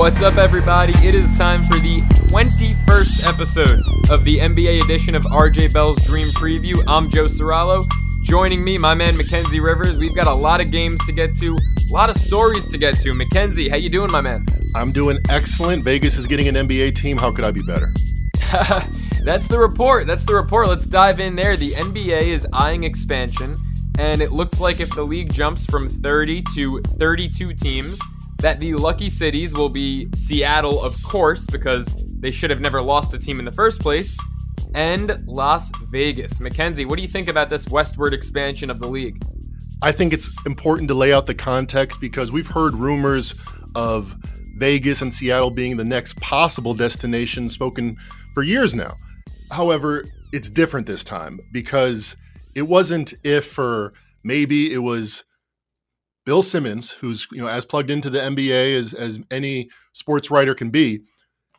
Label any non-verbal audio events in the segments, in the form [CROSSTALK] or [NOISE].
What's up, everybody? It is time for the 21st episode of the NBA edition of RJ Bell's Dream Preview. I'm Joe Ceraulo. Joining me, my man Mackenzie Rivers. We've got a lot of games to get to, a lot of stories to get to. Mackenzie, how you doing, my man? I'm doing excellent. Vegas is getting an NBA team. How could I be better? [LAUGHS] That's the report. That's the report. Let's dive in there. The NBA is eyeing expansion, and it looks like if the league jumps from 30 to 32 teams, that the lucky cities will be Seattle, of course, because they should have never lost a team in the first place, and Las Vegas. Mackenzie, what do you think about this westward expansion of the league? I think it's important to lay out the context because we've heard rumors of Vegas and Seattle being the next possible destination spoken for years now. However, it's different this time because it wasn't if or maybe it was Bill Simmons, who's you know as plugged into the NBA as as any sports writer can be,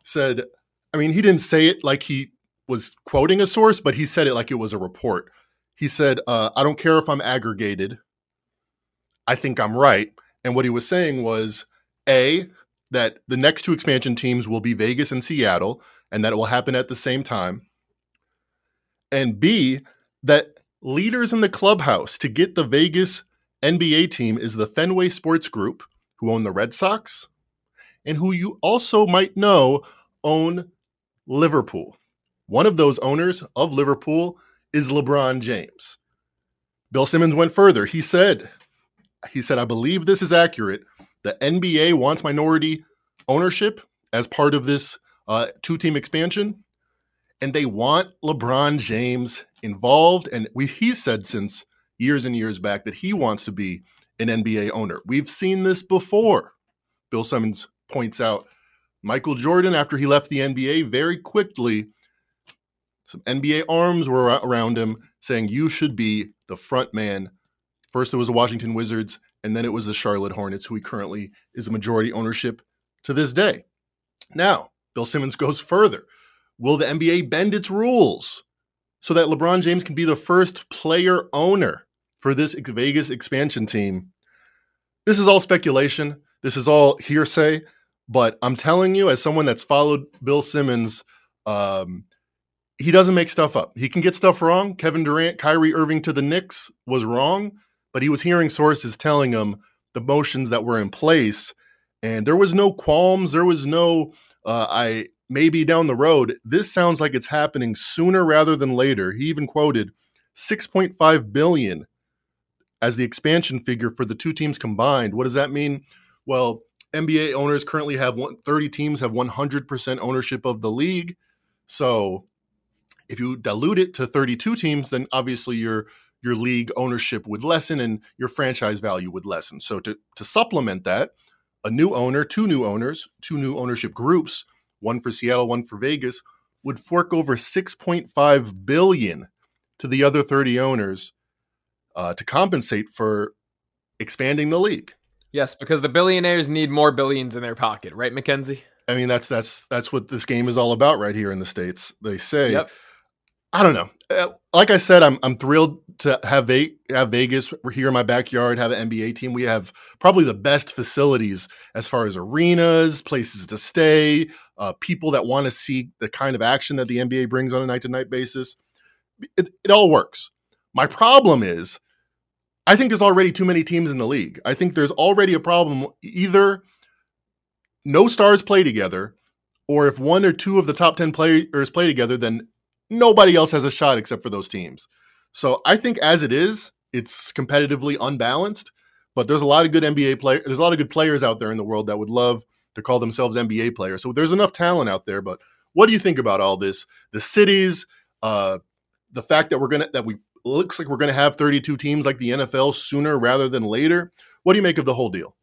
said, I mean, he didn't say it like he was quoting a source, but he said it like it was a report. He said, uh, "I don't care if I'm aggregated. I think I'm right." And what he was saying was, a that the next two expansion teams will be Vegas and Seattle, and that it will happen at the same time. And B that leaders in the clubhouse to get the Vegas NBA team is the Fenway Sports Group, who own the Red Sox, and who you also might know own Liverpool. One of those owners of Liverpool is LeBron James. Bill Simmons went further. He said, he said, I believe this is accurate. The NBA wants minority ownership as part of this uh, two team expansion, and they want LeBron James involved. And we, he said since years and years back that he wants to be an NBA owner. We've seen this before. Bill Simmons points out Michael Jordan, after he left the NBA, very quickly, some NBA arms were around him saying, You should be the front man. First, it was the Washington Wizards, and then it was the Charlotte Hornets, who he currently is a majority ownership to this day. Now, Bill Simmons goes further. Will the NBA bend its rules so that LeBron James can be the first player owner for this Vegas expansion team. This is all speculation. This is all hearsay. But I'm telling you, as someone that's followed Bill Simmons, um, he doesn't make stuff up. He can get stuff wrong. Kevin Durant, Kyrie Irving to the Knicks was wrong, but he was hearing sources telling him the motions that were in place, and there was no qualms. There was no, uh, I maybe down the road. This sounds like it's happening sooner rather than later. He even quoted 6.5 billion as the expansion figure for the two teams combined. What does that mean? Well, NBA owners currently have one, 30 teams have 100% ownership of the league. So if you dilute it to 32 teams, then obviously your your league ownership would lessen and your franchise value would lessen. So to to supplement that, a new owner, two new owners, two new ownership groups, one for Seattle, one for Vegas, would fork over 6.5 billion to the other 30 owners uh, to compensate for expanding the league. Yes, because the billionaires need more billions in their pocket, right, Mackenzie? I mean, that's that's that's what this game is all about, right here in the states. They say, yep. I don't know. Uh, like I said, I'm I'm thrilled to have Ve- have Vegas here in my backyard, have an NBA team. We have probably the best facilities as far as arenas, places to stay, uh, people that want to see the kind of action that the NBA brings on a night to night basis. It, it all works. My problem is, I think there's already too many teams in the league. I think there's already a problem. Either no stars play together, or if one or two of the top 10 players play together, then nobody else has a shot except for those teams. So I think as it is, it's competitively unbalanced, but there's a lot of good NBA players. There's a lot of good players out there in the world that would love to call themselves NBA players. So there's enough talent out there. But what do you think about all this? The cities, uh, the fact that we're gonna that we looks like we're going to have 32 teams like the NFL sooner rather than later. What do you make of the whole deal?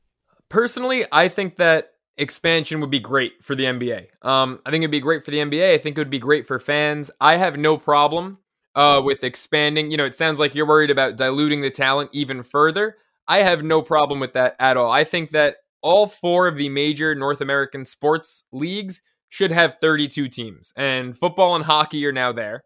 Personally, I think that expansion would be great for the NBA. Um, I think it'd be great for the NBA. I think it would be great for fans. I have no problem uh, with expanding. You know, it sounds like you're worried about diluting the talent even further. I have no problem with that at all. I think that all four of the major North American sports leagues should have 32 teams, and football and hockey are now there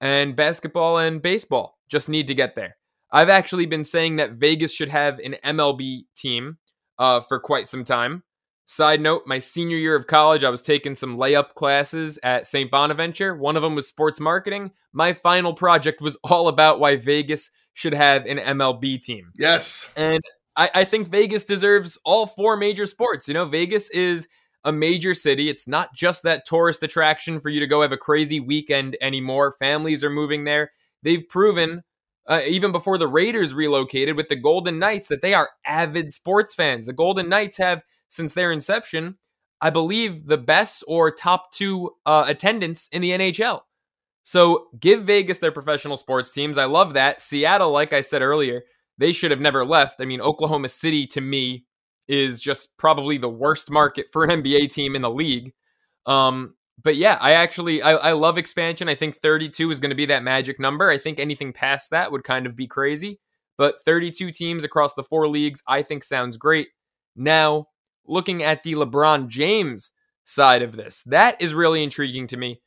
and basketball and baseball just need to get there. I've actually been saying that Vegas should have an MLB team uh, for quite some time. Side note, my senior year of college, I was taking some layup classes at St. Bonaventure. One of them was sports marketing. My final project was [LAUGHS] all about why Vegas should have an MLB team. Yes. And I, I think Vegas deserves all four major sports. You know, Vegas is a major city. It's not just that tourist attraction for you to go have a crazy weekend anymore. Families are moving there. They've proven uh, even before the Raiders relocated with the Golden Knights, that they are avid sports fans. The Golden Knights have, since their inception, I believe the best or top two uh, attendance in the NHL. So give Vegas their professional sports teams. I love that. Seattle, like I said earlier, they should have never left. I mean, Oklahoma City to me is just probably the worst market for an NBA team in the league. Um, but yeah, I actually I, I love expansion. I think 32 is going to be that magic number. I think anything past that would kind of be crazy. But 32 teams across the four leagues, I think sounds great. Now, looking at the LeBron James side of this, that is really intriguing to me.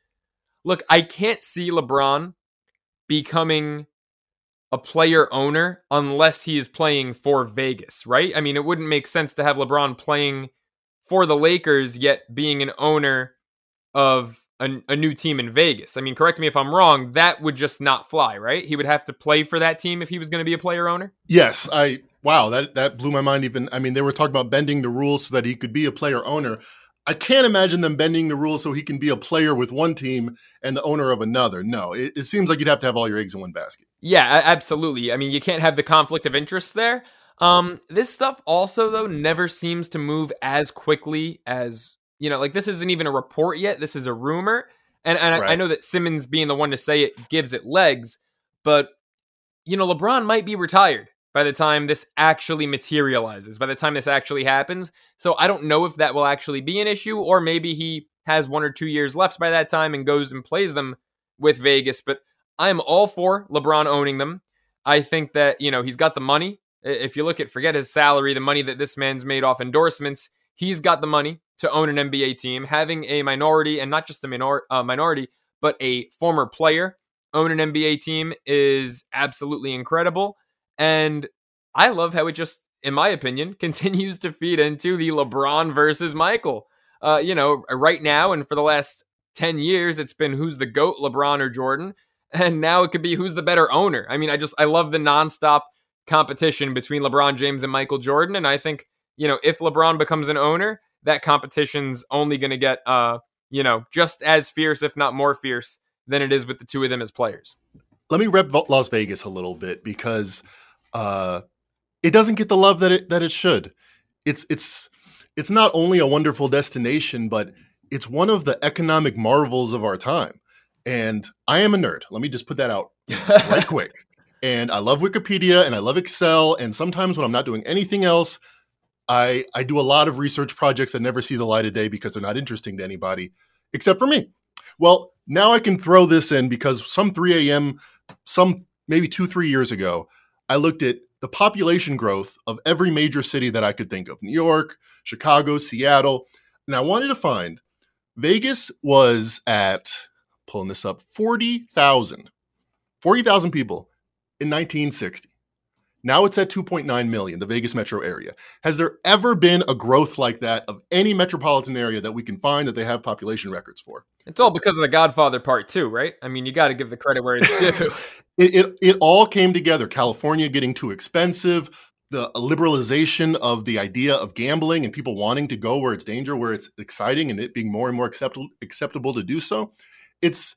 Look, I can't see LeBron becoming a player owner unless he is playing for Vegas, right? I mean, it wouldn't make sense to have LeBron playing for the Lakers yet being an owner of a, a, new team in Vegas. I mean, correct me if I'm wrong, that would just not fly, right? He would have to play for that team if he was going to be a player owner? Yes, I wow, that that blew my mind even. I mean, they were talking about bending the rules so that he could be a player owner. I can't imagine them bending the rules so he can be a player with one team and the owner of another. No, it, it seems like you'd have to have all your eggs in one basket. Yeah, absolutely. I mean, you can't have the conflict of interest there. Um, this stuff also though never seems to move as quickly as you know, like this isn't even a report yet. This is a rumor. And, and right. I, I know that Simmons being the one to say it gives it legs, but you know, LeBron might be retired by the time this actually materializes, by the time this actually happens. So I don't know if that will actually be an issue, or maybe he has one or two years left by that time and goes and plays them with Vegas. But I'm all for LeBron owning them. I think that, you know, he's got the money. If you look at, forget his salary, the money that this man's made off endorsements, he's got the money to own an NBA team. Having a minority, and not just a minor, uh, minority, but a former player own an NBA team is absolutely incredible. And I love how it just, in my opinion, [LAUGHS] continues to feed into the LeBron versus Michael. Uh, you know, right now and for the last 10 years, it's been who's the GOAT, LeBron or Jordan. And now it could be who's the better owner. I mean, I just, I love the nonstop competition between LeBron James and Michael Jordan. And I think, you know, if LeBron becomes an owner, that competition's only going to get, uh, you know, just as fierce, if not more fierce, than it is with the two of them as players. Let me rep Las Vegas a little bit because uh, it doesn't get the love that it that it should. It's it's it's not only a wonderful destination, but it's one of the economic marvels of our time. And I am a nerd. Let me just put that out [LAUGHS] right quick. And I love Wikipedia and I love Excel. And sometimes when I'm not doing anything else, I I do a lot of research projects that never see the light of day because they're not interesting to anybody except for me. Well, now I can throw this in because some 3 a.m. some maybe two three years ago, I looked at the population growth of every major city that I could think of: New York, Chicago, Seattle, and I wanted to find Vegas was at pulling this up 40,000 40,000 people in 1960. Now it's at 2.9 million, the Vegas metro area. Has there ever been a growth like that of any metropolitan area that we can find that they have population records for? It's all because of the Godfather Part Two, right? I mean, you got to give the credit where it's due. [LAUGHS] it, it, it all came together. California getting too expensive, the liberalization of the idea of gambling and people wanting to go where it's danger, where it's exciting, and it being more and more acceptable acceptable to do so. It's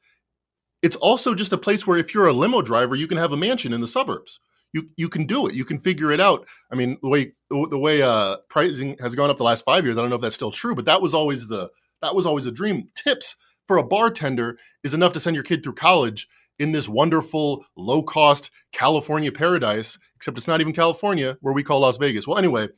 it's also just a place where if you're a limo driver, you can have a mansion in the suburbs you you can do it. You can figure it out. I mean, the way the way uh, pricing has gone up the last five years, I don't know if that's still true, but that was always the that was always a dream. Tips for a bartender is enough to send your kid through college in this wonderful low cost California paradise. Except it's not even California, where we call Las Vegas. Well, anyway,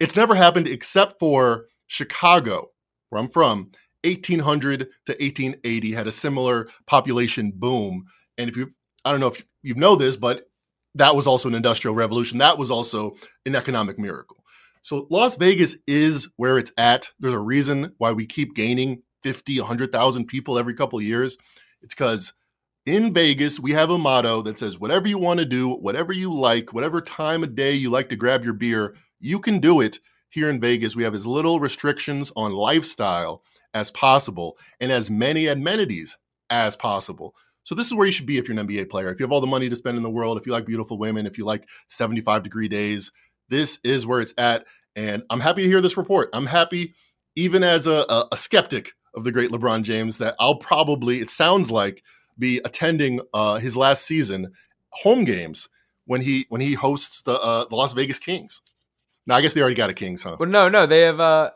it's never happened except for Chicago, where I'm from. 1800 to 1880 had a similar population boom. And if you, I don't know if you know this, but that was also an industrial revolution. That was also an economic miracle. So Las Vegas is where it's at. There's a reason why we keep gaining 50, 100,000 people every couple years. It's because in Vegas, we have a motto that says, whatever you want to do, whatever you like, whatever time of day you like to grab your beer, you can do it here in Vegas, we have as little restrictions on lifestyle as possible and as many amenities as possible. So this is where you should be if you're an NBA player. If you have all the money to spend in the world, if you like beautiful women, if you like 75 degree days, this is where it's at. And I'm happy to hear this report. I'm happy, even as a, a, a skeptic of the great LeBron James, that I'll probably, it sounds like, be attending uh, his last season home games when he when he hosts the uh, the Las Vegas Kings. Now I guess they already got a Kings, huh? Well, no, no, they have. uh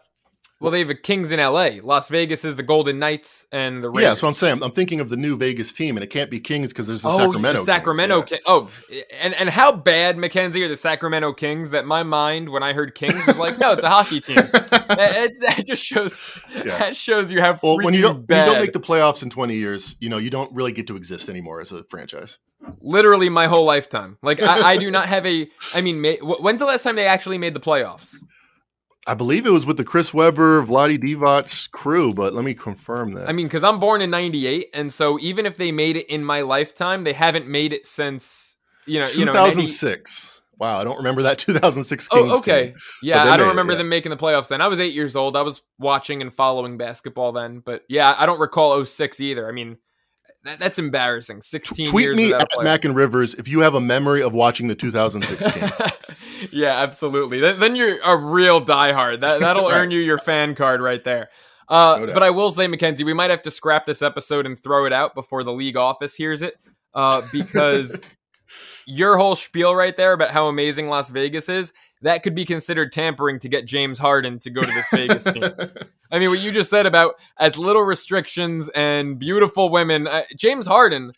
well, they have a Kings in LA. Las Vegas is the Golden Knights and the Raiders. Yeah, that's what I'm saying. I'm thinking of the new Vegas team, and it can't be Kings because there's the oh, Sacramento. The Sacramento. Kings, yeah. King. Oh, and and how bad Mackenzie are the Sacramento Kings that my mind when I heard Kings was like, no, it's a hockey team. [LAUGHS] that, that, just shows. Yeah. That shows you have. Well, when you don't when you don't make the playoffs in 20 years, you know you don't really get to exist anymore as a franchise. Literally my whole lifetime. Like I, I do not have a. I mean, may, when's the last time they actually made the playoffs? I believe it was with the Chris Webber, Vlade Divac crew, but let me confirm that. I mean, because I'm born in '98, and so even if they made it in my lifetime, they haven't made it since you know 2006. You know, wow, I don't remember that [LAUGHS] 2006 Kings Oh, okay. Team, yeah, I don't remember it, yeah. them making the playoffs then. I was eight years old. I was watching and following basketball then, but yeah, I don't recall 06 either. I mean, that, that's embarrassing. 16 Tweet years me at Mac and Rivers if you have a memory of watching the [LAUGHS] 2016. yeah, absolutely. Then, then, you're a real diehard. That that'll [LAUGHS] right. earn you your fan card right there. Uh, no but I will say, Mackenzie, we might have to scrap this episode and throw it out before the league office hears it, uh, because [LAUGHS] your whole spiel right there about how amazing Las Vegas is that could be considered tampering to get James Harden to go to this Vegas team. [LAUGHS] I mean, what you just said about as little restrictions and beautiful women, uh, James Harden,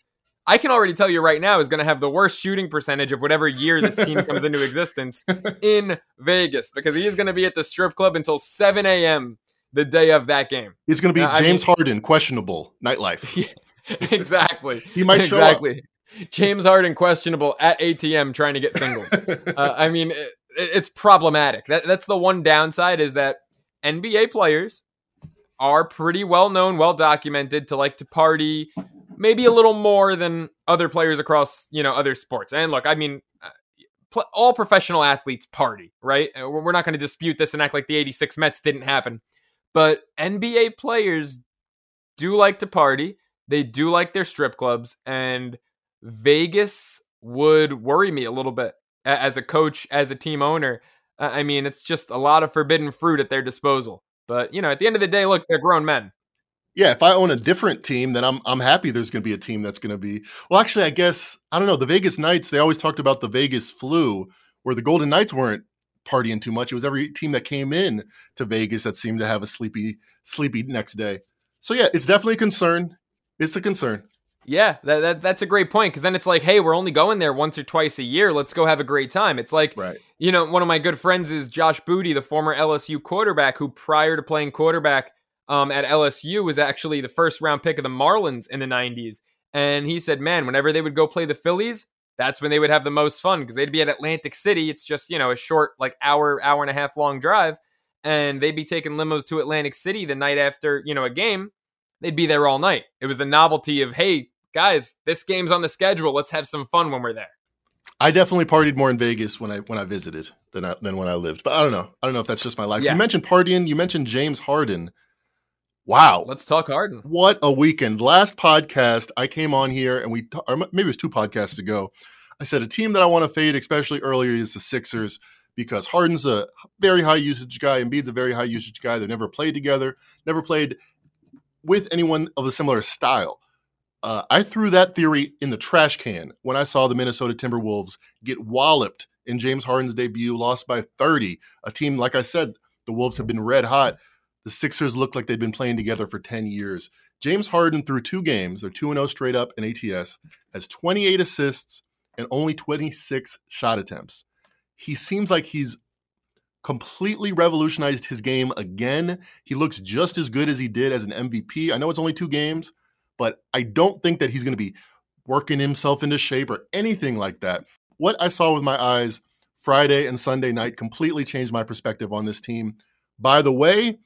I can already tell you right now, is going to have the worst shooting percentage of whatever year this team comes into existence [LAUGHS] in Vegas because he is going to be at the strip club until 7 a.m. the day of that game. It's going to be uh, James I mean, Harden, questionable nightlife. Yeah, [LAUGHS] exactly. he might show exactly. Up. James Harden questionable at ATM trying to get singles. [LAUGHS] uh, I mean, it, it's problematic. That, that's the one downside is that NBA players are pretty well known, well documented to like to party, maybe a little more than other players across you know other sports. And look, I mean, uh, all professional athletes party, right? Uh, we're not going to dispute this and act like the '86 Mets didn't happen, but NBA players do like to party. They do like their strip clubs, and Vegas would worry me a little bit as a coach, as a team owner. I mean, it's just a lot of forbidden fruit at their disposal. But you know, at the end of the day, look, they're grown men. Yeah, if I own a different team, then I'm I'm happy there's going to be a team that's going to be. Well, actually, I guess I don't know. The Vegas Knights, they always talked about the Vegas flu, where the Golden Knights weren't partying too much. It was every team that came in to Vegas that seemed to have a sleepy sleepy next day. So yeah, it's definitely a concern. It's a concern. Yeah, that, that that's a great point because then it's like, hey, we're only going there once or twice a year. Let's go have a great time. It's like, right. you know, one of my good friends is Josh Booty, the former LSU quarterback, who prior to playing quarterback um, at LSU was actually the first round pick of the Marlins in the '90s. And he said, man, whenever they would go play the Phillies, that's when they would have the most fun because they'd be at Atlantic City. It's just you know a short, like hour, hour and a half long drive, and they'd be taking limos to Atlantic City the night after you know a game. They'd be there all night. It was the novelty of hey, guys, this game's on the schedule. Let's have some fun when we're there. I definitely partied more in Vegas when I when I visited than I, than when I lived. But I don't know. I don't know if that's just my life. Yeah. You mentioned partying. You mentioned James Harden. Wow. Let's talk Harden. What a weekend. Last podcast, I came on here and we, or maybe it was two podcasts ago. I said a team that I want to fade, especially earlier, is the Sixers because Harden's a very high usage guy. And Embiid's a very high usage guy. They never played together, never played with anyone of a similar style. Uh, I threw that theory in the trash can when I saw the Minnesota Timberwolves get walloped in James Harden's debut, lost by 30. A team, like I said, the Wolves have been red hot. The Sixers look like they've been playing together for 10 years. James Harden, through two games, they're 2 0 straight up in ATS, has 28 assists and only 26 shot attempts. He seems like he's completely revolutionized his game again. He looks just as good as he did as an MVP. I know it's only two games, but I don't think that he's going to be working himself into shape or anything like that. What I saw with my eyes Friday and Sunday night completely changed my perspective on this team. By the way,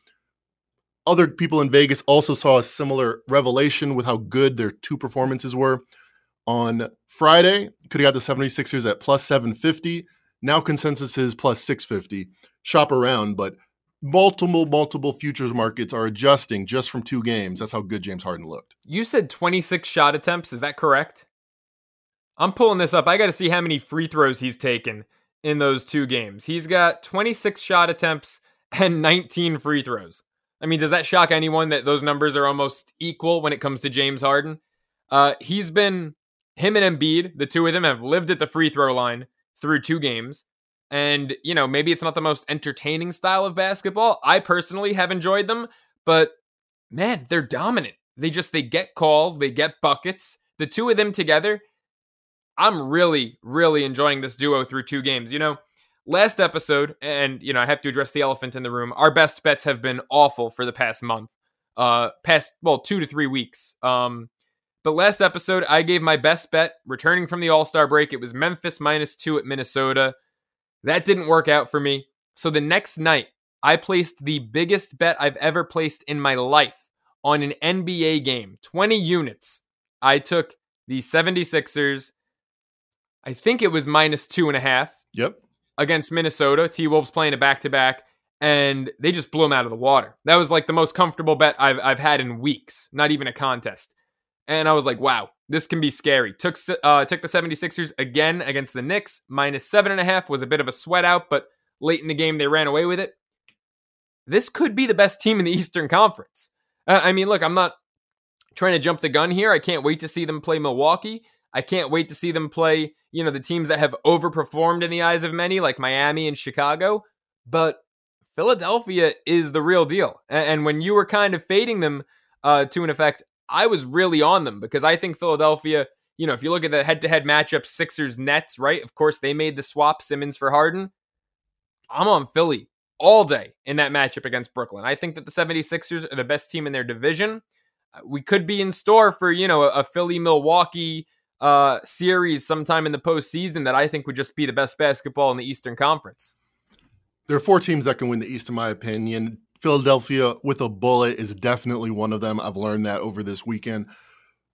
other people in Vegas also saw a similar revelation with how good their two performances were. On Friday, could have got the 76ers at plus 750. Now consensus is plus 650. Shop around, but multiple, multiple futures markets are adjusting just from two games. That's how good James Harden looked. You said 26 shot attempts. Is that correct? I'm pulling this up. I got to see how many free throws he's taken in those two games. He's got 26 shot attempts and 19 free throws. I mean, does that shock anyone that those numbers are almost equal when it comes to James Harden? Uh, he's been him and Embiid, the two of them have lived at the free throw line through two games. And, you know, maybe it's not the most entertaining style of basketball. I personally have enjoyed them, but man, they're dominant. They just they get calls, they get buckets. The two of them together, I'm really really enjoying this duo through two games. You know, last episode and you know, I have to address the elephant in the room. Our best bets have been awful for the past month. Uh past well, 2 to 3 weeks. Um but last episode, I gave my best bet returning from the All Star break. It was Memphis minus two at Minnesota. That didn't work out for me. So the next night, I placed the biggest bet I've ever placed in my life on an NBA game 20 units. I took the 76ers, I think it was minus two and a half. Yep. Against Minnesota. T Wolves playing a back to back, and they just blew them out of the water. That was like the most comfortable bet I've, I've had in weeks, not even a contest. And I was like, wow, this can be scary. Took uh, took the 76ers again against the Knicks. Minus seven and a half was a bit of a sweat out, but late in the game they ran away with it. This could be the best team in the [LAUGHS] Eastern Conference. Uh, I mean, look, I'm not trying to jump the gun here. I can't wait to see them play Milwaukee. I can't wait to see them play, you know, the teams that have overperformed in the eyes of many, like Miami and Chicago. But Philadelphia is the real deal. And, when you were kind of fading them uh, to an effect, I was really on them because I think Philadelphia, you know, if you look at the head to head matchup, Sixers Nets, right? Of course, they made the swap Simmons for Harden. I'm on Philly all day in that matchup against Brooklyn. I think that the 76ers are the best team in their division. Uh, we could be in store for, you know, a, Philly Milwaukee uh, series sometime in the postseason that I think would just be the best basketball in the Eastern Conference. There are four teams that can win the East, in my opinion. Philadelphia with a bullet is definitely one of them. I've learned that over this weekend.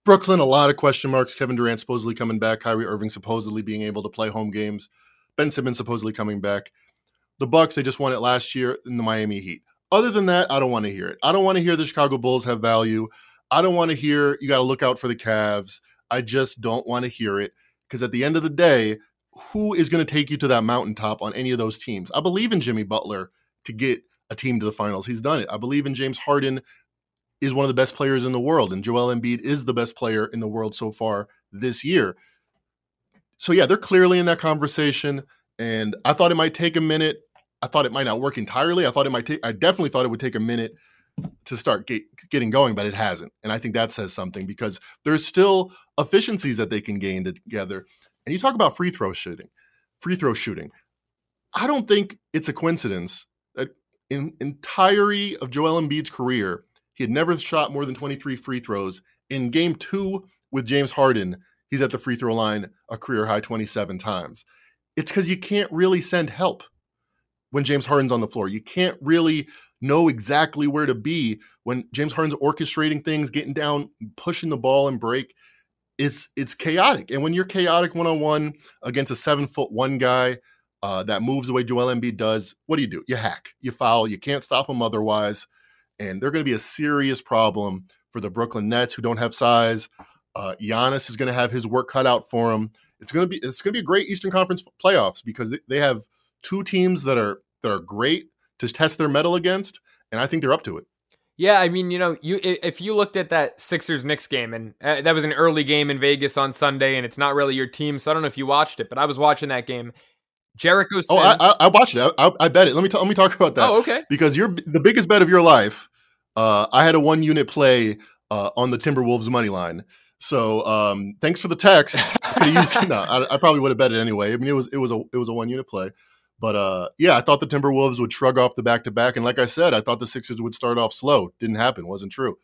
Brooklyn, a lot of question marks. Kevin Durant supposedly coming back. Kyrie Irving supposedly being able to play home games. Ben Simmons supposedly coming back. The Bucks, they just won it last year in the Miami Heat. Other than that, I don't want to hear it. I don't want to hear the Chicago Bulls have value. I don't want to hear you got to look out for the Cavs. I just don't want to hear it because at the end of the day, who is going to take you to that mountaintop on any of those teams? I believe in Jimmy Butler to get a team to the finals. He's done it. I believe in James Harden is one of the best players in the world, and Joel Embiid is the best player in the world so far this year. So yeah, they're clearly in that conversation, and I thought it might take a minute. I thought it might not work entirely. I thought it might take. I definitely thought it would take a minute to start get, getting going, but it hasn't, and I think that says something because there's still efficiencies that they can gain together. And you talk about free throw shooting, free throw shooting. I don't think it's a coincidence in entirety of Joel Embiid's career, he had never shot more than 23 free throws. In game two with James Harden, he's at the free throw line a career high 27 times. It's because you can't really send help when James Harden's on the floor. You can't really know exactly where to be when James Harden's orchestrating things, getting down, pushing the ball and break. It's it's chaotic. And when you're chaotic one on one against a seven foot one guy uh, that moves the way Joel Embiid does, what do you do? You hack, you foul, you can't stop them otherwise. And they're going to be a serious problem for the Brooklyn Nets who don't have size. Uh, Giannis is going to have his work cut out for him. It's going to be it's going to be a great Eastern Conference playoffs because they have two teams that are that are great to test their mettle against, and I think they're up to it. Yeah, I mean, you know, you if you looked at that Sixers Knicks game, and uh, that was an early game in Vegas on Sunday, and it's not really your team, so I don't know if you watched it, but I was watching that game, Jericho. Oh, I, I, I watched it. I, I, bet it. Let me t- let me talk about that. Oh, okay. Because you're the biggest bet of your life. Uh, I had a one unit play uh, on the Timberwolves money line. So um, thanks for the text. I used, [LAUGHS] no, I, I, probably would have bet it anyway. I mean, it was it was a it was a one unit play. But uh, yeah, I thought the Timberwolves would shrug off the back to back, and like I said, I thought the Sixers would start off slow. Didn't happen. Wasn't true.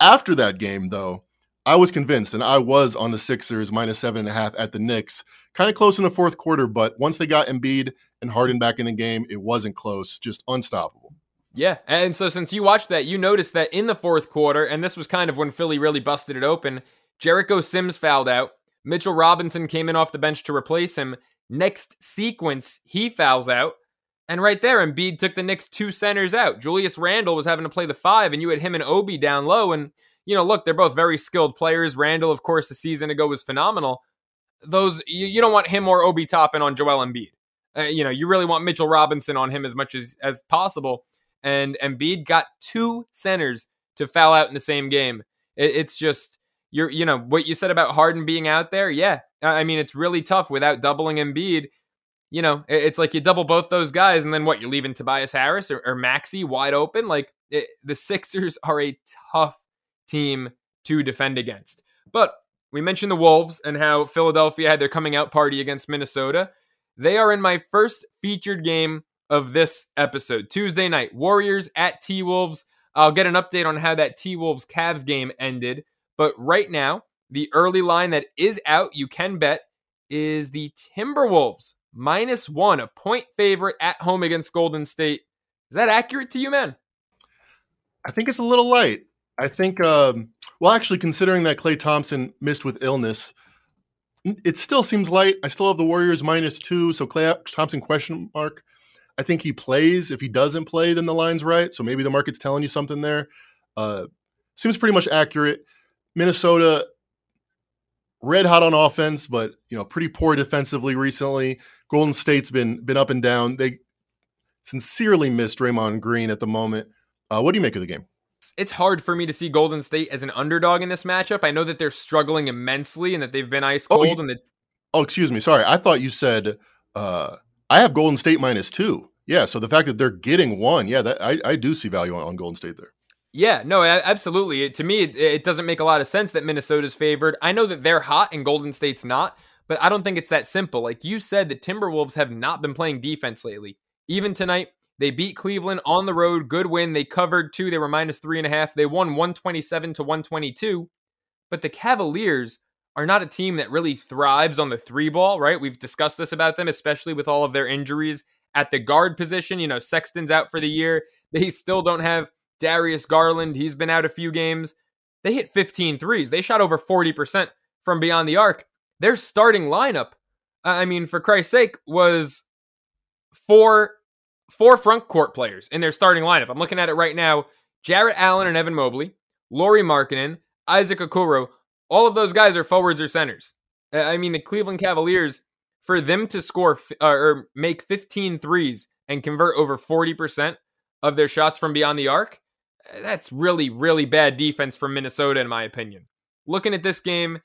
After that game, though, I was convinced, and I was on the Sixers minus seven and a half at the Knicks, kind of close in the fourth quarter. But once they got Embiid and Harden back in the game, it wasn't close, just unstoppable. Yeah, and so since you watched that, you noticed that in the fourth quarter, and this was kind of when Philly really busted it open. Jericho Sims fouled out. Mitchell Robinson came in off the bench to replace him. Next sequence, he fouls out. And right there, Embiid took the Knicks two centers out. Julius Randle was having to play the five, and you had him and Obi down low. And, you know, look, they're both very skilled players. Randle, of course, a season ago was phenomenal. Those, you, you don't want him or Obi Toppin on Joel Embiid. Uh, you know, you really want Mitchell Robinson on him as much as, as possible. And Embiid got two centers to foul out in the same game. It, it's just, you're, you know, what you said about Harden being out there. Yeah. I mean, it's really tough without doubling Embiid you know, it's like you double both those guys, and then what? You're leaving Tobias Harris or, or Maxey wide open. Like it, the Sixers are a tough team to defend against. But we mentioned the Wolves and how Philadelphia had their coming out party against Minnesota. They are in my first featured game of this episode, Tuesday night. Warriors at T Wolves. I'll get an update on how that T Wolves Cavs game ended. But right now, the early line that is out, you can bet, is the Timberwolves minus one, a point favorite at home against Golden State. Is that accurate to you, man? I think it's a little light. I think, um, well, actually, considering that Klay Thompson missed with illness, it still seems light. I still have the Warriors minus two, so Klay Thompson question mark. I think he plays. If he doesn't play, then the line's right. So maybe the market's telling you something there. Uh, seems pretty much accurate. Minnesota, red hot on offense, but you know, pretty poor defensively recently. Golden State's been been up and down. They sincerely miss Draymond Green at the moment. Uh, what do you make of the game? It's hard for me to see Golden State as an underdog in this matchup. I know that they're struggling immensely and that they've been ice cold. Oh, you, and the- oh excuse me. Sorry, I thought you said uh, I have Golden State minus two. Yeah, so the fact that they're getting one, yeah, that I, I do see value on, on Golden State there. Yeah, no, absolutely. to me, it, it doesn't make a lot of sense that Minnesota's favored. I know that they're hot and Golden State's not, but I don't think it's that simple. Like you said, the Timberwolves have not been playing defense lately. Even tonight, they beat Cleveland on the road. Good win. They covered two. They were minus three and a half. They won 127 to 122. But the Cavaliers are not a team that really thrives on the three ball, right? We've discussed this about them, especially with all of their injuries at the guard position. You know, Sexton's out for the year. They still don't have Darius Garland. He's been out a few games. They hit 15 threes. They shot over 40% from beyond the arc their starting lineup, I mean, for Christ's sake, was four four front court players in their starting lineup. I'm looking at it right now. Jarrett Allen and Evan Mobley, Lauri Markkanen, Isaac Okoro, all of those guys are forwards or centers. I mean, the Cleveland Cavaliers, for them to score uh, or make 15 threes and convert over 40% of their shots from beyond the arc, that's really, really bad defense from Minnesota, in my opinion. Looking at this game,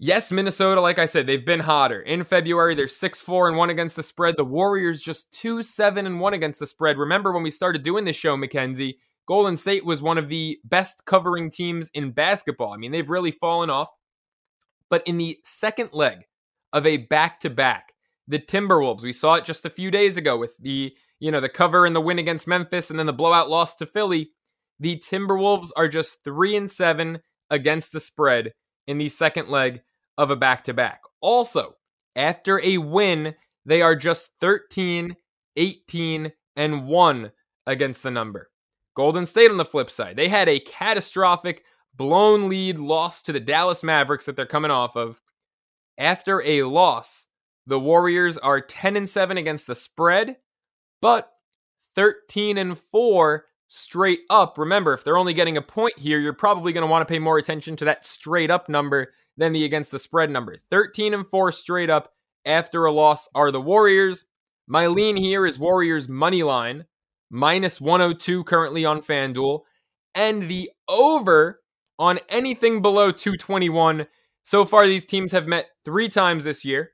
Yes, Minnesota, like I said, they've been hotter. In February, they're 6 4 and 1 against the spread. The Warriors just 2 7 and 1 against the spread. Remember when we started doing this show, Mackenzie, Golden State was one of the best covering teams in basketball. I mean, they've really fallen off. But in the second leg of a back to back, the Timberwolves, we saw it just a few days ago with the, you know, the cover and the win against Memphis and then the blowout loss to Philly. The Timberwolves are just 3 and 7 against the spread in the second leg of a back to back. Also, after a win, they are just 13, 18, and 1 against the number. Golden State on the flip side, they had a catastrophic blown lead loss to the Dallas Mavericks that they're coming off of. After a loss, the Warriors are 10 and 7 against the spread, but 13 and 4 straight up. Remember, if they're only getting a point here, you're probably going to want to pay more attention to that straight up number than the against the spread number. 13 and 4 straight up after a loss are the Warriors. My lean here is Warriors money line, minus 102 currently on FanDuel, and the over on anything below 221. So far, these teams have met three times this year.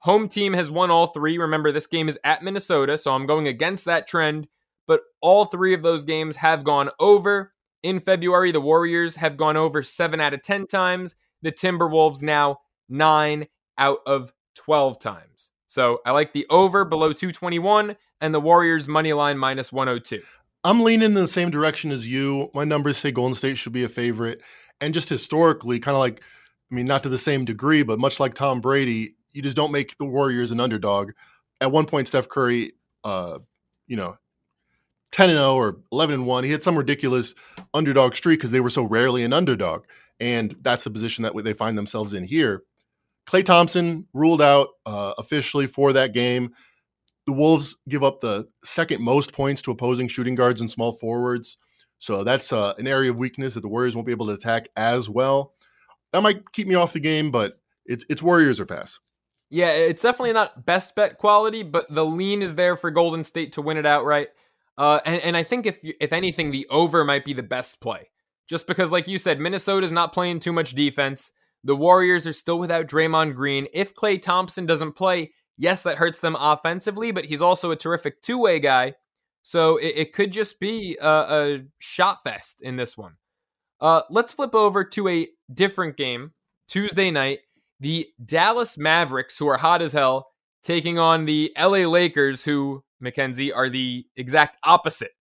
Home team has won all three. Remember, this game is at Minnesota, so I'm going against that trend. But all three of those games have gone over. In February, the Warriors have gone over seven out of 10 times the Timberwolves now nine out of 12 times. So I like the over below 221 and the Warriors money line minus 102. I'm leaning in the same direction as you. My numbers say Golden State should be a favorite. And just historically, kind of like, I mean, not to the same degree, but much like Tom Brady, you just don't make the Warriors an underdog. At one point, Steph Curry, uh, you know, 10 and 0 or 11 and 1. He had some ridiculous underdog streak because they were so rarely an underdog. And that's the position that they find themselves in here. Klay Thompson ruled out uh, officially for that game. The Wolves give up the second most points to opposing shooting guards and small forwards. So that's uh, an area of weakness that the Warriors won't be able to attack as well. That might keep me off the game, but it's it's Warriors or pass. Yeah, it's definitely not best bet quality, but the lean is there for Golden State to win it outright. Uh, and, and I think if if anything, the over might be the best play, just because, like you said, Minnesota's not playing too much defense. The Warriors are still without Draymond Green. If Klay Thompson doesn't play, yes, that hurts them offensively, but he's also a terrific two way guy. So it, it, could just be a, a, shot fest in this one. Uh, let's flip over to a different game Tuesday night. The Dallas Mavericks, who are hot as hell, taking on the LA Lakers, who, Mackenzie, are the exact opposite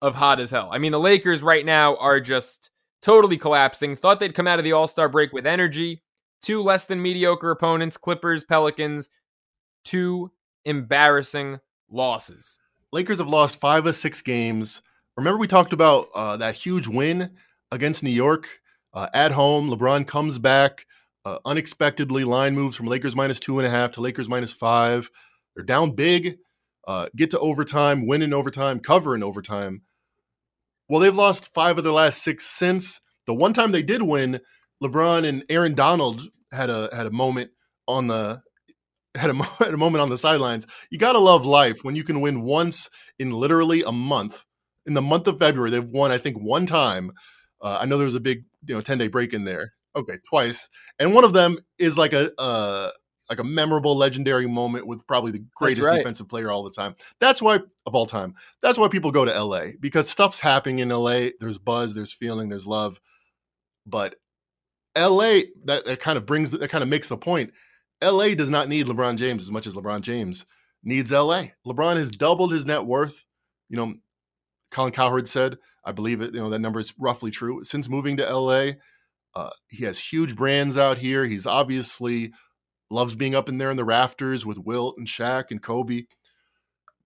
of hot as hell. I mean, the Lakers right now are just totally collapsing. Thought they'd come out of the All Star break with energy. Two less than mediocre opponents Clippers, Pelicans, two embarrassing losses. Lakers have lost five of six games. Remember, we talked about uh, that huge win against New York uh, at home. LeBron comes back uh, unexpectedly. Line moves from Lakers minus two and a half to Lakers minus five. They're down big, uh, get to overtime, win in overtime, cover in overtime. Well, they've lost five of their last six since. The one time they did win, LeBron and Aaron Donald had a had a moment on the had a, [LAUGHS] had a moment on the sidelines. You got to love life when you can win once in literally a month. In the month of February, they've won I think one time. Uh, I know there was a big you know ten day break in there. Okay, twice, and one of them is like a uh, like a memorable, legendary moment with probably the greatest right. defensive player all the time. That's why of all time. That's why people go to LA because stuff's happening in LA. There's buzz, there's feeling, there's love. But LA that, that kind of brings that kind of makes the point. LA does not need LeBron James as much as LeBron James needs LA. LeBron has doubled his net worth. You know, Colin Cowherd said, I believe it, you know, that number is roughly true. Since moving to LA, uh, he has huge brands out here. He's obviously loves being up in there in the rafters with Wilt and Shaq and Kobe.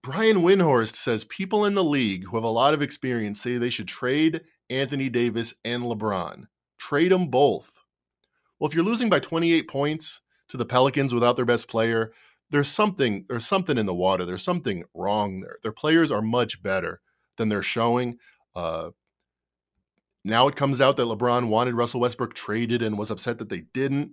Brian Windhorst says people in the league who have a lot of experience say they should trade Anthony Davis and LeBron. Trade them both. Well, if you're losing by 28 points to the Pelicans without their best player, there's something there's something in the water. There's something wrong there. Their players are much better than they're showing. Uh, now it comes out that LeBron wanted Russell Westbrook traded and was upset that they didn't.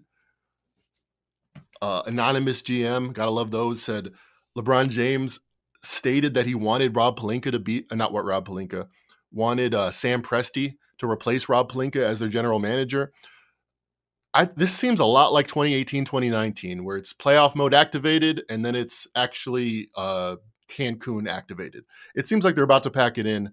Uh, anonymous GM, gotta love those, said LeBron James stated that he wanted Rob Pelinka to beat, uh, not what Rob Pelinka, wanted uh, Sam Presti to replace Rob Pelinka as their general manager. I, this seems a lot like 2018, 2019, where it's playoff mode activated and then it's actually uh, Cancun activated. It seems like they're about to pack it in.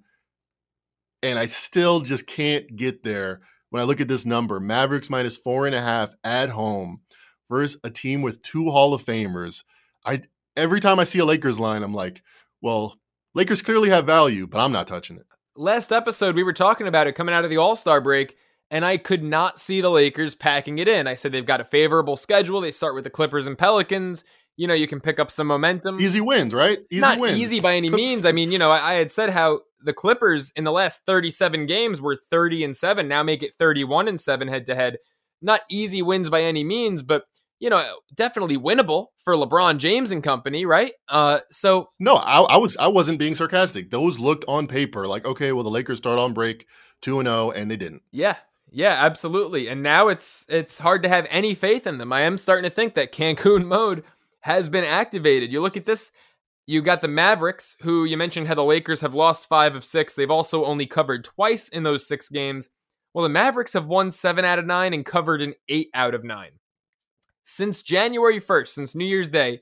And I still just can't get there when I look at this number Mavericks minus four and a half at home versus a team with two Hall of Famers. I every time I see a Lakers line, I'm like, well, Lakers clearly have value, but I'm not touching it. Last episode, we were talking about it coming out of the All Star break, and I could not see the Lakers packing it in. I said they've got a favorable schedule. They start with the Clippers and Pelicans. You know, you can pick up some momentum. Easy wins, right? Easy not wins. easy by any means. I mean, you know, I, I had said how the Clippers in the last 37 games were 30 and 7, now make it 31 and 7 head to head. Not easy wins by any means, but you know, definitely winnable for LeBron James and company, right? Uh, so no, I, I, was I wasn't being sarcastic. Those looked on paper like okay, well the Lakers start on break two and zero, oh, and they didn't. Yeah, yeah, absolutely. And now it's it's hard to have any faith in them. I am starting to think that Cancun [LAUGHS] mode has been activated. You look at this. You got the Mavericks, who you mentioned how the Lakers have lost five of six. They've also only covered twice in those six games. Well, the Mavericks have won seven out of nine and covered an eight out of nine. Since January 1st, since New Year's Day,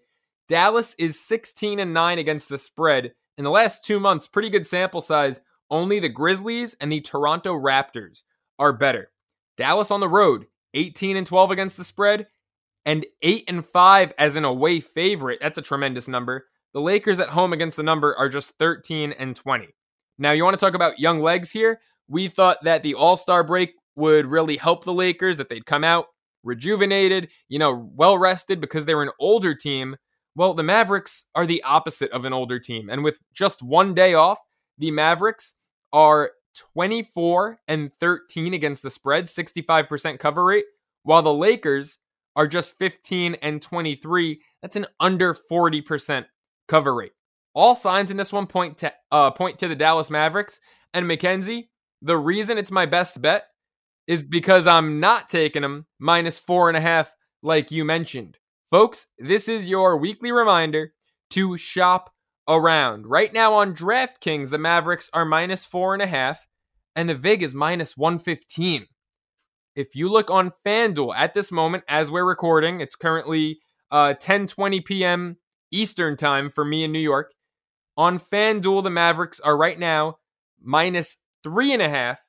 Dallas is 16 and 9 against the spread. In the last 2 months, pretty good sample size. Only the Grizzlies and the Toronto Raptors are better. Dallas on the road, 18 and 12 against the spread and 8 and 5 as an away favorite. That's a tremendous number. The Lakers at home against the number are just 13 and 20. Now, you want to talk about young legs here? We thought that the All Star break would really help the Lakers, that they'd come out rejuvenated, you know, well rested because they were an older team. Well, the Mavericks are the opposite of an older team. And with just one day off, the Mavericks are 24 and 13 against the spread, 65% cover rate, while the Lakers are just 15 and 23. That's an under 40% cover rate. All signs in this one point to uh, point to the Dallas Mavericks and Mackenzie. The reason it's my best bet is because I'm not taking them minus four and a half, like you mentioned. Folks, this is your weekly reminder to shop around. Right now on DraftKings, the Mavericks are minus four and a half, and the VIG is minus 115. If you look on FanDuel at this moment, as we're recording, it's currently uh, 10 20 p.m. Eastern time for me in New York. On FanDuel, the Mavericks are right now minus three and a half,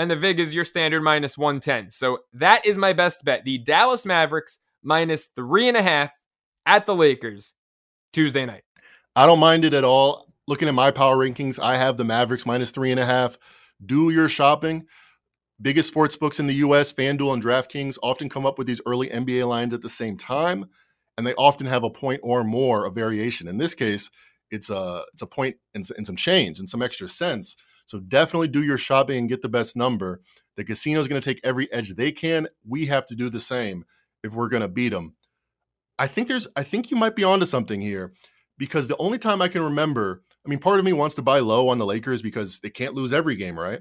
and the VIG is your standard minus 110. So that is my best bet. The Dallas Mavericks minus three and a half at the Lakers Tuesday night. I don't mind it at all. Looking at my power rankings, I have the Mavericks minus three and a half. Do your shopping. Biggest sports books in the US, FanDuel and DraftKings, often come up with these early NBA lines at the same time, and they often have a point or more of variation. In this case, it's a it's a point and, and some change and some extra cents. So definitely do your shopping and get the best number. The casino is going to take every edge they can. We have to do the same if we're going to beat them. I think there's I think you might be onto something here because the only time I can remember, I mean, part of me wants to buy low on the Lakers because they can't lose every game, right?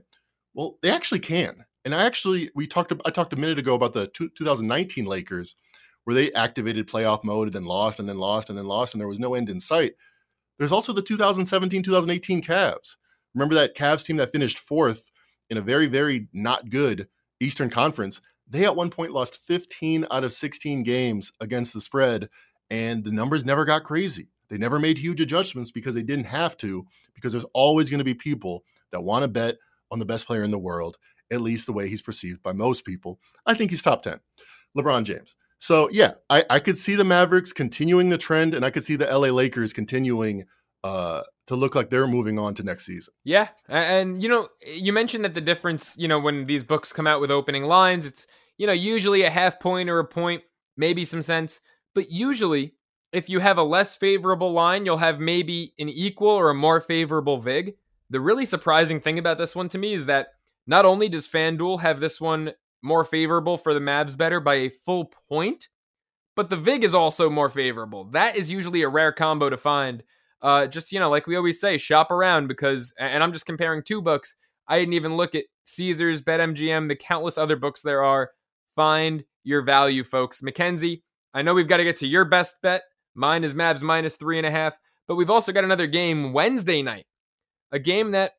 Well, they actually can. And I actually we talked I talked a minute ago about the 2019 Lakers where they activated playoff mode and then lost and then lost and then lost and there was no end in sight. There's also the 2017 2018 Cavs. Remember that Cavs team that finished fourth in a very, very not good Eastern Conference? They at one point lost 15 out of 16 games against the spread, and the numbers never got crazy. They never made huge adjustments because they didn't have to, because there's always going to be people that want to bet on the best player in the world, at least the way he's perceived by most people. I think he's top 10. LeBron James. So yeah, I, I could see the Mavericks continuing the trend, and I could see the LA Lakers continuing uh, to look like they're moving on to next season. Yeah, and you know, you mentioned that the difference, you know, when these books come out with opening lines, it's you know usually a half point or a point, maybe some cents, but usually if you have a less favorable line, you'll have maybe an equal or a more favorable vig. The really surprising thing about this one to me is that not only does FanDuel have this one more favorable for the Mavs better by a full point, but the VIG is also more favorable. That is usually a rare combo to find. Uh, just, you know, like we always say, shop around because, and I'm just comparing two books. I didn't even look at Caesars, BetMGM, the countless other books there are. Find your value, folks. Mackenzie, I know we've got to get to your best bet. Mine is Mavs minus three and a half, but we've also got another game Wednesday night, a game that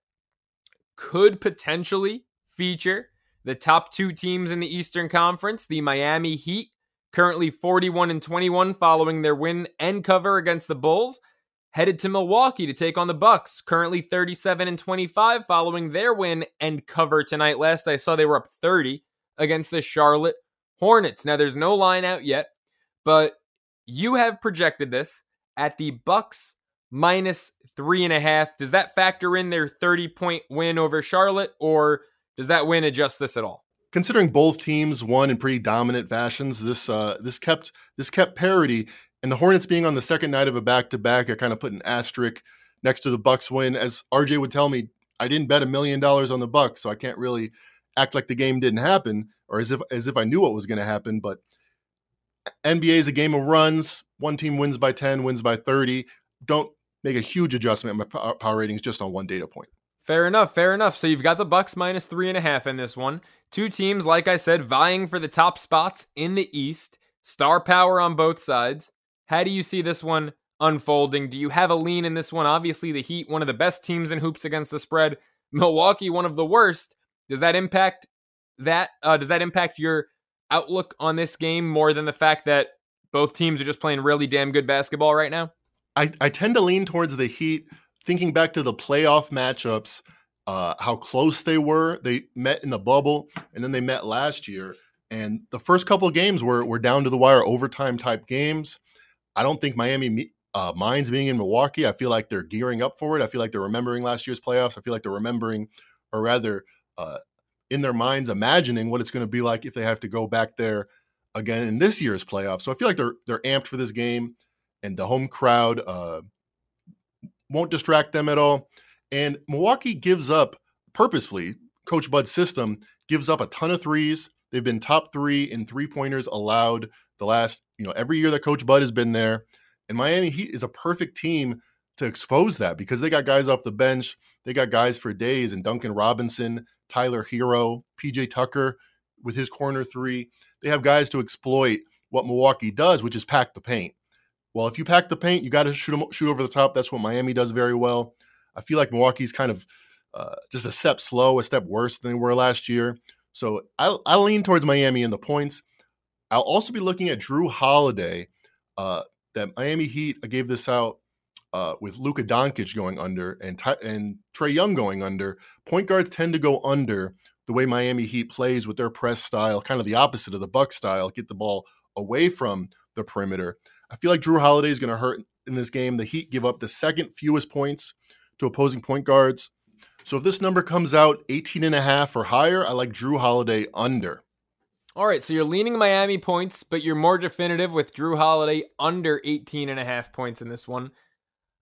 could potentially feature the top two teams in the Eastern Conference, the Miami Heat, currently 41 and 21 following their win and cover against the Bulls, headed to Milwaukee to take on the Bucks, currently 37 and 25 following their win and cover tonight. Last I saw they were up 30 against the Charlotte Hornets. Now there's no line out yet, but you have projected this at the Bucks minus three and a half. Does that factor in their 30 point win over Charlotte, or does that win adjust this at all? Considering both teams won in pretty dominant fashions, this uh, this kept this kept parity, and the Hornets being on the second night of a back to back, I kind of put an asterisk next to the Bucks win. As RJ would tell me, I didn't bet a million dollars on the Bucks, so I can't really act like the game didn't happen or as if as if I knew what was going to happen. But NBA is a game of runs. One team wins by 10, wins by 30. Don't make a huge adjustment in my power ratings just on one data point. Fair enough, fair enough. So you've got the Bucks minus three and a half in this one. Two teams, like I said, vying for the top spots in the East. Star power on both sides. How do you see this one unfolding? Do you have a lean in this one? Obviously, the Heat, one of the best teams in hoops against the spread. Milwaukee, one of the worst. Does that impact that? Uh, does that impact your outlook on this game more than the fact that both teams are just playing really damn good basketball right now? I, I tend to lean towards the Heat. Thinking back to the playoff matchups, uh, how close they were. They met in the bubble, and then they met last year. And the first couple of games were were down to the wire, overtime type games. I don't think Miami uh, minds being in Milwaukee. I feel like they're gearing up for it. I feel like they're remembering last year's playoffs. I feel like they're remembering, or rather, uh, in their minds imagining what it's going to be like if they have to go back there again in this year's playoffs. So I feel like they're they're amped for this game, and the home crowd uh, won't distract them at all. And Milwaukee gives up purposefully. Coach Bud's system gives up a ton of threes. They've been top three in three pointers allowed the last, you know, every year that Coach Bud has been there. And Miami Heat is a perfect team to expose that because they got guys off the bench. They got guys for days and Duncan Robinson, Tyler Herro, PJ Tucker with his corner three. They have guys to exploit what Milwaukee does, which is pack the paint. Well, if you pack the paint, you got to shoot shoot over the top. That's what Miami does very well. I feel like Milwaukee's kind of uh, just a step slow, a step worse than they were last year. So I, I lean towards Miami in the points. I'll also be looking at Jrue Holiday. Uh, that Miami Heat I gave this out uh, with Luka Doncic going under and and Trae Young going under. Point guards tend to go under the way Miami Heat plays with their press style, kind of the opposite of the Buck style. Get the ball away from the perimeter. I feel like Jrue Holiday is going to hurt in this game. The Heat give up the second fewest points to opposing point guards. So if this number comes out 18 and a half or higher, I like Jrue Holiday under. All right, so you're leaning Miami points, but you're more definitive with Jrue Holiday under 18 and a half points in this one.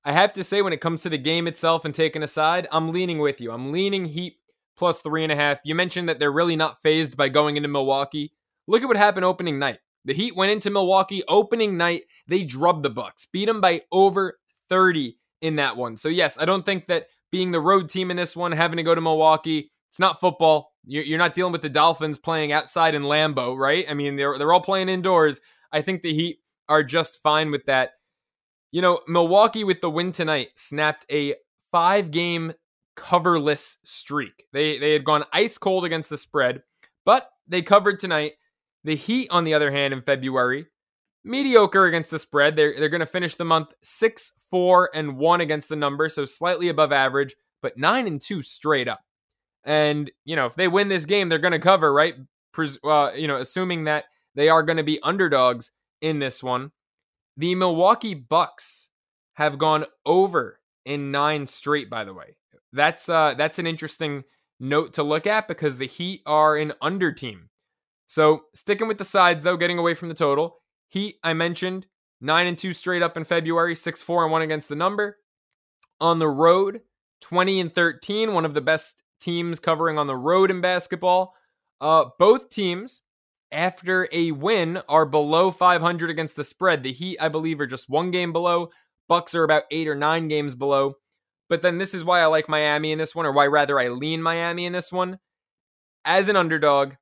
I have to say, when it comes to the game itself and taking a side, I'm leaning with you. I'm leaning Heat plus three and a half. You mentioned that they're really not fazed by going into Milwaukee. Look at what happened opening night. The Heat went into Milwaukee opening night. They drubbed the Bucks, beat them by over 30 in that one. So yes, I don't think that being the road team in this one, having to go to Milwaukee, it's not football. You're not dealing with the Dolphins playing outside in Lambeau, right? I mean, they're they're all playing indoors. I think the Heat are just fine with that. You know, Milwaukee with the win tonight snapped a five game coverless streak. They they had gone ice cold against the spread, but they covered tonight. The Heat, on the other hand, in February, mediocre against the spread. They're they're going to finish the month six four and one against the number, so slightly above average, but nine and two straight up. And you know, if they win this game, they're going to cover, right? Pres- uh, you know, assuming that they are going to be underdogs in this one. The Milwaukee Bucks have gone over in nine straight. By the way, that's uh, that's an interesting note to look at because the Heat are an under team. So sticking with the sides though, getting away from the total. Heat, I mentioned, nine and two straight up in February, six four and one against the number. On the road, twenty and thirteen, one of the best teams covering on the road in basketball. Uh, both teams, after a win, are below 500 against the spread. The Heat, I believe, are just one game below. Bucks are about eight or nine games below. But then this is why I like Miami in this one, or why rather I lean Miami in this one. As an underdog,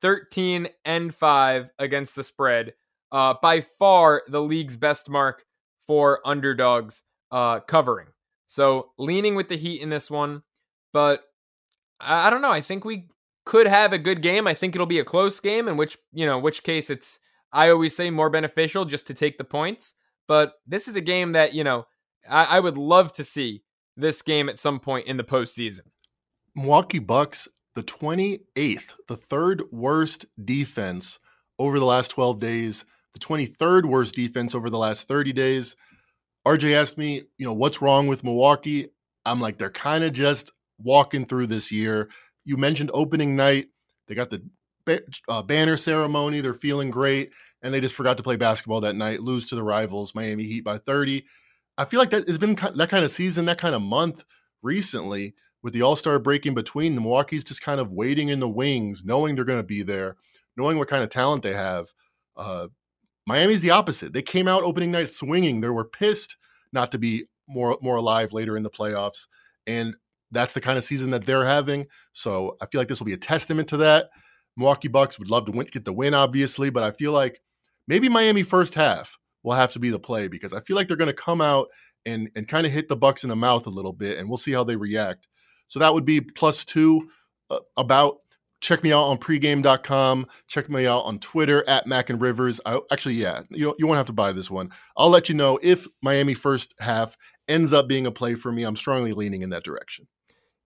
13 and 5 against the spread. Uh, by far the league's best mark for underdogs uh, covering. So leaning with the Heat in this one, but I, don't know. I think we could have a good game. I think it'll be a close game, in which you know, which case it's I always say more beneficial just to take the points. But this is a game that you know I, I would love to see this game at some point in the postseason. Milwaukee Bucks, the 28th, the third worst defense over the last 12 days, the 23rd worst defense over the last 30 days. RJ asked me, you know, what's wrong with Milwaukee? I'm like, they're kind of just walking through this year. You mentioned opening night. They got the uh, banner ceremony. They're feeling great. And they just forgot to play basketball that night, lose to the rivals, Miami Heat by 30. I feel like that has been that kind of season, that kind of month recently with the All Star break in between. The Milwaukee's just kind of waiting in the wings, knowing they're going to be there, knowing what kind of talent they have. Uh, Miami's the opposite. They came out opening night swinging. They were pissed not to be more more alive later in the playoffs, and that's the kind of season that they're having. So I feel like this will be a testament to that. Milwaukee Bucks would love to win, get the win, obviously, but I feel like maybe Miami first half will have to be the play because I feel like they're going to come out and and kind of hit the Bucks in the mouth a little bit, and we'll see how they react. So that would be plus two uh, about. Check me out on pregame.com. Check me out on Twitter at Mac and Rivers. I, actually, yeah, you, you won't have to buy this one. I'll let you know if Miami first half ends up being a play for me. I'm strongly leaning in that direction.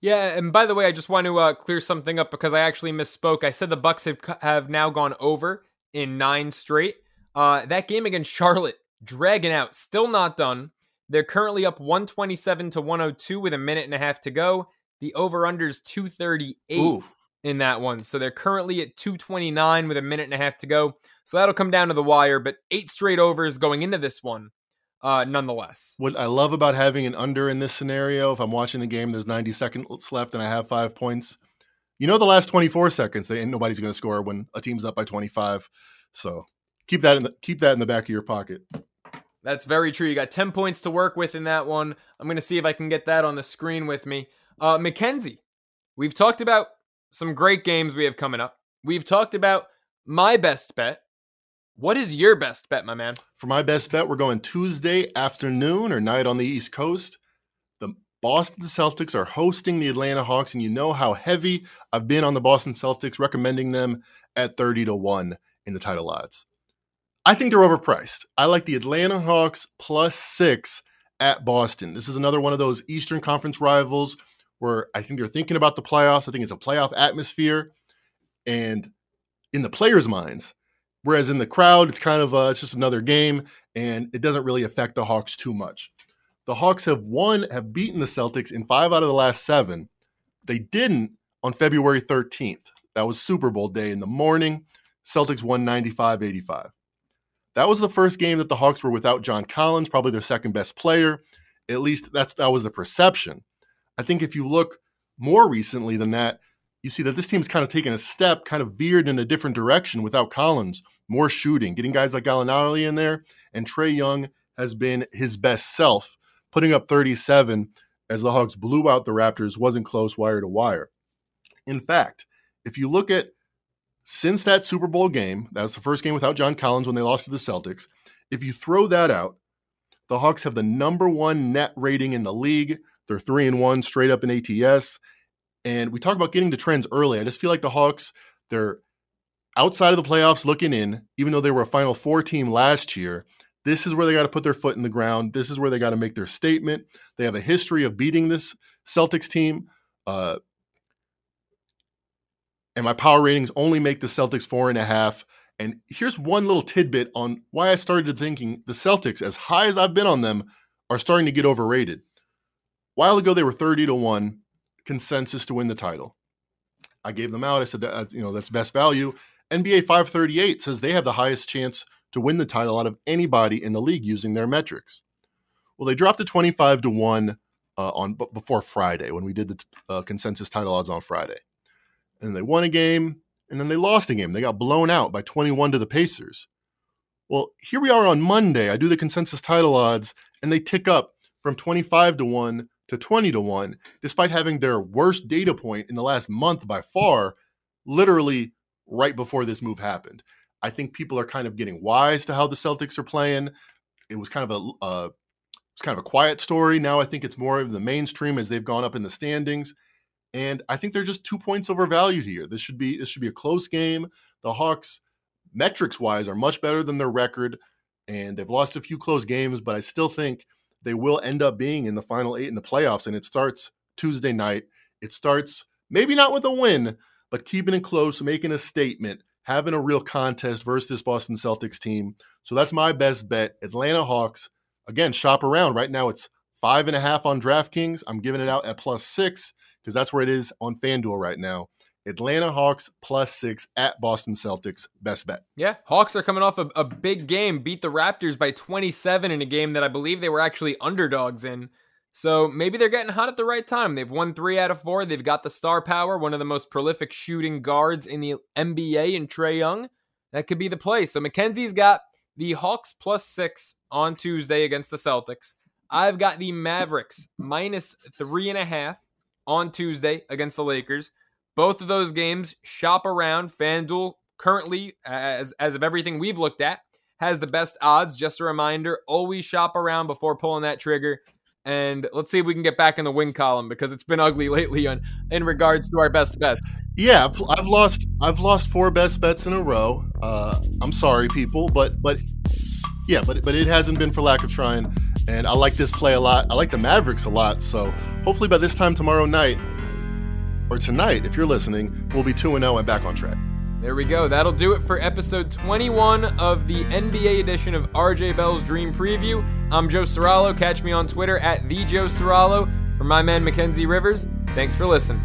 Yeah, and by the way, I just want to uh, clear something up because I actually misspoke. I said the Bucks have have now gone over in nine straight. Uh, that game against Charlotte, dragging out, still not done. They're currently up 127 to 102 with a minute and a half to go. The over unders 238 Ooh. in that one. So they're currently at 229 with a minute and a half to go. So that'll come down to the wire, but eight straight overs going into this one uh, nonetheless. What I love about having an under in this scenario, if I'm watching the game, there's 90 seconds left and I have five points. You know, the last 24 seconds, they ain't nobody's going to score when a team's up by 25. So keep that in the keep that in the back of your pocket. That's very true. You got 10 points to work with in that one. I'm going to see if I can get that on the screen with me. Uh, Mackenzie, we've talked about some great games we have coming up. We've talked about my best bet. What is your best bet, my man? For my best bet, we're going Tuesday afternoon or night on the East Coast. The Boston Celtics are hosting the Atlanta Hawks, and you know how heavy I've been on the Boston Celtics, recommending them at 30 to 1 in the title odds. I think they're overpriced. I like the Atlanta Hawks plus six at Boston. This is another one of those Eastern Conference rivals where I think they're thinking about the playoffs. I think it's a playoff atmosphere. And in the players' minds, whereas in the crowd, it's kind of uh, it's just another game, and it doesn't really affect the Hawks too much. The Hawks have won, have beaten the Celtics in five out of the last seven. They didn't on February 13th. That was Super Bowl day in the morning. Celtics won 95 85. That was the first game that the Hawks were without John Collins, probably their second best player. At least that's that was the perception. I think if you look more recently than that, you see that this team's kind of taken a step, kind of veered in a different direction without Collins. More shooting, getting guys like Gallinari in there, and Trae Young has been his best self, putting up 37 as the Hawks blew out the Raptors, wasn't close wire to wire. In fact, if you look at since that Super Bowl game, that was the first game without John Collins when they lost to the Celtics. If you throw that out, the Hawks have the number one net rating in the league. They're three and one straight up in ATS. And we talk about getting to trends early. I just feel like the Hawks, they're outside of the playoffs looking in, even though they were a Final Four team last year. This is where they got to put their foot in the ground. This is where they got to make their statement. They have a history of beating this Celtics team. Uh, and my power ratings only make the Celtics four and a half. And here's one little tidbit on why I started thinking the Celtics, as high as I've been on them, are starting to get overrated. A while ago, they were 30 to 1 consensus to win the title. I gave them out. I said that you know that's best value. NBA 538 says they have the highest chance to win the title out of anybody in the league using their metrics. Well, they dropped to 25 to 1 uh, on before Friday when we did the uh, consensus title odds on Friday and they won a game, and then they lost a game. They got blown out by 21 to the Pacers. Well, here we are on Monday. I do the consensus title odds, and they tick up from 25 to 1 to 20 to 1, despite having their worst data point in the last month by far, literally right before this move happened. I think people are kind of getting wise to how the Celtics are playing. It was kind of a uh, it's kind of a quiet story. Now I think it's more of the mainstream as they've gone up in the standings. And I think they're just two points overvalued here. This should be this should be a close game. The Hawks, metrics wise, are much better than their record, and they've lost a few close games, but I still think they will end up being in the final eight in the playoffs. And it starts Tuesday night. It starts maybe not with a win, but keeping it close, making a statement, having a real contest versus this Boston Celtics team. So that's my best bet. Atlanta Hawks. Again, shop around. Right now it's five and a half on DraftKings. I'm giving it out at plus six because that's where it is on FanDuel right now. Atlanta Hawks plus six at Boston Celtics. Best bet. Yeah, Hawks are coming off a, a, big game, beat the Raptors by 27 in a game that I believe they were actually underdogs in. So maybe they're getting hot at the right time. They've won three out of four. They've got the star power, one of the most prolific shooting guards in the NBA in Trae Young. That could be the play. So Mackenzie's got the Hawks plus six on Tuesday against the Celtics. I've got the Mavericks minus three and a half on Tuesday against the Lakers. Both of those games shop around. FanDuel currently, as, as of everything we've looked at, has the best odds. Just a reminder always shop around before pulling that trigger. And let's see if we can get back in the win column because it's been ugly [LAUGHS] lately on, in regards to our best bets. Yeah, I've lost I've lost four best bets in a row. Uh, I'm sorry, people, but but yeah, but but it hasn't been for lack of trying. And I like this play a lot. I like the Mavericks a lot. So hopefully by this time tomorrow night, or tonight, if you're listening, we'll be 2 and 0 and back on track. There we go. That'll do it for episode 21 of the NBA edition of RJ Bell's Dream Preview. I'm Joe Ceraulo. Catch me on Twitter at the Joe Ceraulo. For my man Mackenzie Rivers, thanks for listening.